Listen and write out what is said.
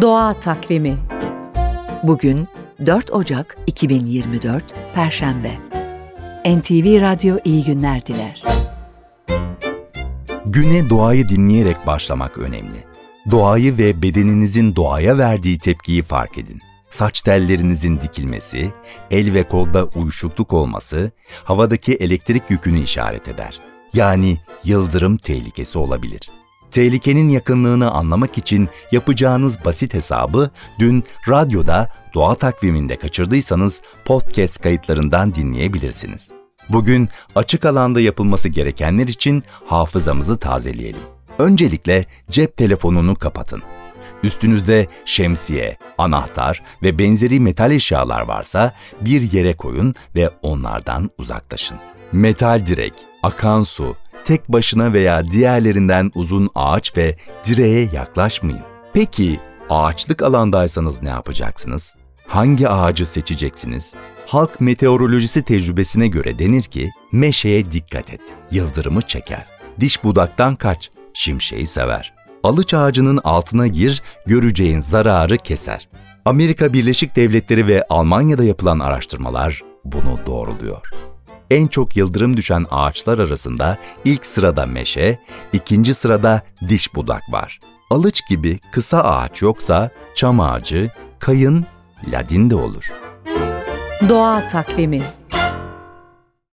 Doğa Takvimi Bugün 4 Ocak 2024 Perşembe NTV Radyo iyi günler diler. Güne doğayı dinleyerek başlamak önemli. Doğayı ve bedeninizin doğaya verdiği tepkiyi fark edin. Saç tellerinizin dikilmesi, el ve kolda uyuşukluk olması, havadaki elektrik yükünü işaret eder. Yani yıldırım tehlikesi olabilir. Tehlikenin yakınlığını anlamak için yapacağınız basit hesabı dün radyoda doğa takviminde kaçırdıysanız podcast kayıtlarından dinleyebilirsiniz. Bugün açık alanda yapılması gerekenler için hafızamızı tazeleyelim. Öncelikle cep telefonunu kapatın. Üstünüzde şemsiye, anahtar ve benzeri metal eşyalar varsa bir yere koyun ve onlardan uzaklaşın. Metal direk, akan su, tek başına veya diğerlerinden uzun ağaç ve direğe yaklaşmayın. Peki ağaçlık alandaysanız ne yapacaksınız? Hangi ağacı seçeceksiniz? Halk meteorolojisi tecrübesine göre denir ki, meşeye dikkat et, yıldırımı çeker. Diş budaktan kaç, şimşeği sever. Alıç ağacının altına gir, göreceğin zararı keser. Amerika Birleşik Devletleri ve Almanya'da yapılan araştırmalar bunu doğruluyor. En çok yıldırım düşen ağaçlar arasında ilk sırada meşe, ikinci sırada diş budak var. Alıç gibi kısa ağaç yoksa çam ağacı, kayın, ladin de olur. Doğa Takvimi